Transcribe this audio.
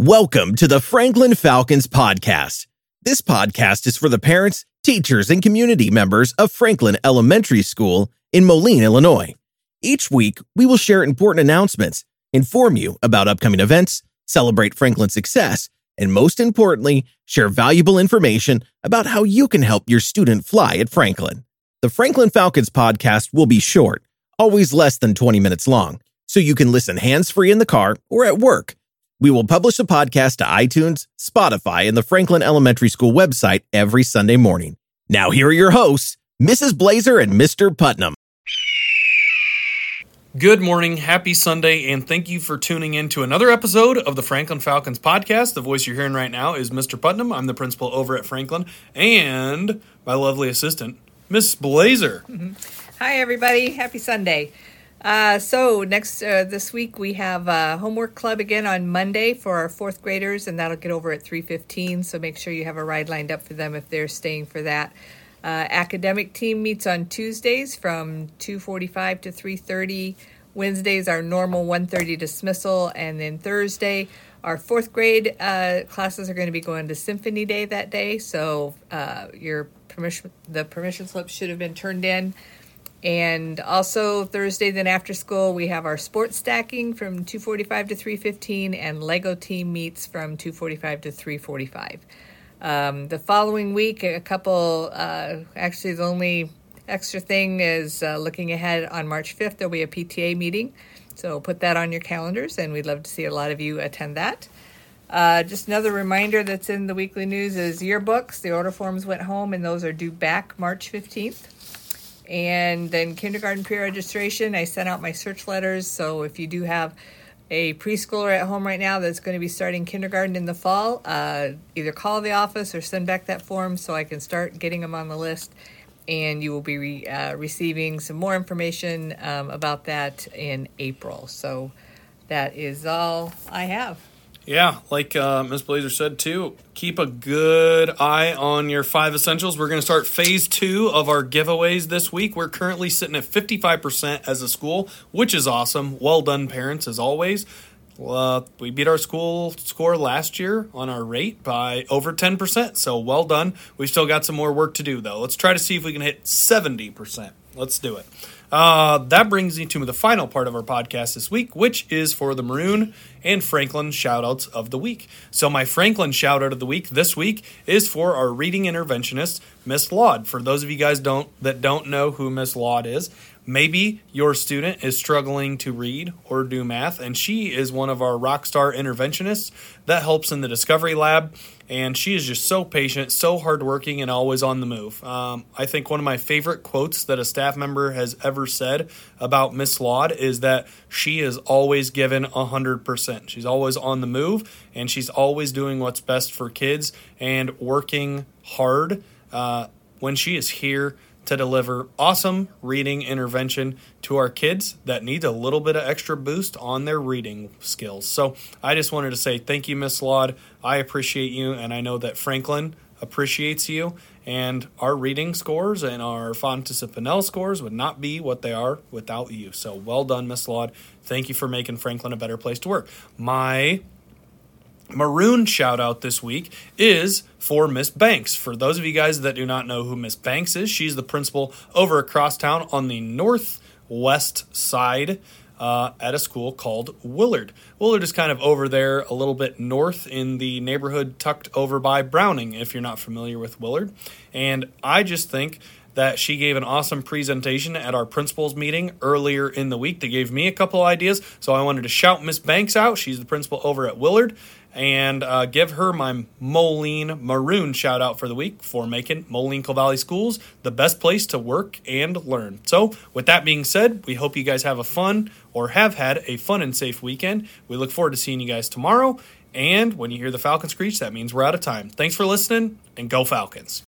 Welcome to the Franklin Falcons podcast. This podcast is for the parents, teachers, and community members of Franklin Elementary School in Moline, Illinois. Each week, we will share important announcements, inform you about upcoming events, celebrate Franklin's success, and most importantly, share valuable information about how you can help your student fly at Franklin. The Franklin Falcons podcast will be short, always less than 20 minutes long, so you can listen hands free in the car or at work. We will publish the podcast to iTunes, Spotify, and the Franklin Elementary School website every Sunday morning. Now, here are your hosts, Mrs. Blazer and Mr. Putnam. Good morning, happy Sunday, and thank you for tuning in to another episode of the Franklin Falcons podcast. The voice you're hearing right now is Mr. Putnam. I'm the principal over at Franklin, and my lovely assistant, Miss Blazer. Mm-hmm. Hi, everybody. Happy Sunday. Uh, so next uh, this week we have uh, homework club again on Monday for our fourth graders, and that'll get over at three fifteen. So make sure you have a ride lined up for them if they're staying for that. Uh, academic team meets on Tuesdays from two forty five to three thirty. Wednesdays our normal one thirty dismissal, and then Thursday our fourth grade uh, classes are going to be going to Symphony Day that day. So your permission, the permission slip should have been turned in. And also Thursday, then after school, we have our sports stacking from 2:45 to 3:15, and Lego team meets from 2:45 to 3:45. Um, the following week, a couple. Uh, actually, the only extra thing is uh, looking ahead on March 5th. There'll be a PTA meeting, so put that on your calendars, and we'd love to see a lot of you attend that. Uh, just another reminder that's in the weekly news is yearbooks. The order forms went home, and those are due back March 15th. And then kindergarten pre-registration, I sent out my search letters. So if you do have a preschooler at home right now that's going to be starting kindergarten in the fall, uh, either call the office or send back that form so I can start getting them on the list. And you will be re- uh, receiving some more information um, about that in April. So that is all I have. Yeah, like uh, Miss Blazer said too, keep a good eye on your five essentials. We're going to start phase two of our giveaways this week. We're currently sitting at 55% as a school, which is awesome. Well done, parents, as always. Uh, we beat our school score last year on our rate by over 10%, so well done. We've still got some more work to do, though. Let's try to see if we can hit 70%. Let's do it. Uh, that brings me to the final part of our podcast this week, which is for the Maroon and Franklin shoutouts of the week. So, my Franklin shoutout of the week this week is for our reading interventionist, Miss Laud. For those of you guys don't that don't know who Miss Laud is, maybe your student is struggling to read or do math, and she is one of our rock star interventionists that helps in the Discovery Lab. And she is just so patient, so hardworking, and always on the move. Um, I think one of my favorite quotes that a staff member has ever said about Miss Laud is that she is always given 100%. She's always on the move, and she's always doing what's best for kids and working hard uh, when she is here to deliver awesome reading intervention to our kids that need a little bit of extra boost on their reading skills. So I just wanted to say thank you, Miss Laud. I appreciate you, and I know that Franklin appreciates you. And our reading scores and our Fountas and Pinnell scores would not be what they are without you. So well done, Miss Laud. Thank you for making Franklin a better place to work. My maroon shout out this week is for Miss Bahnks. For those of you guys that do not know who Miss Bahnks is, she's the principal over across town on the northwest side uh, at a school called Willard. Willard is kind of over there a little bit north in the neighborhood tucked over by Browning, if you're not familiar with Willard. And I just think that she gave an awesome presentation at our principals meeting earlier in the week that gave me a couple ideas. So I wanted to shout Miss Bahnks out. She's the principal over at Willard and uh, give her my Moline Maroon shout out for the week for making Moline Valley Schools the best place to work and learn. So, with that being said, we hope you guys have a fun or have had a fun and safe weekend. We look forward to seeing you guys tomorrow. And when you hear the Falcon screech, that means we're out of time. Thanks for listening and go Falcons.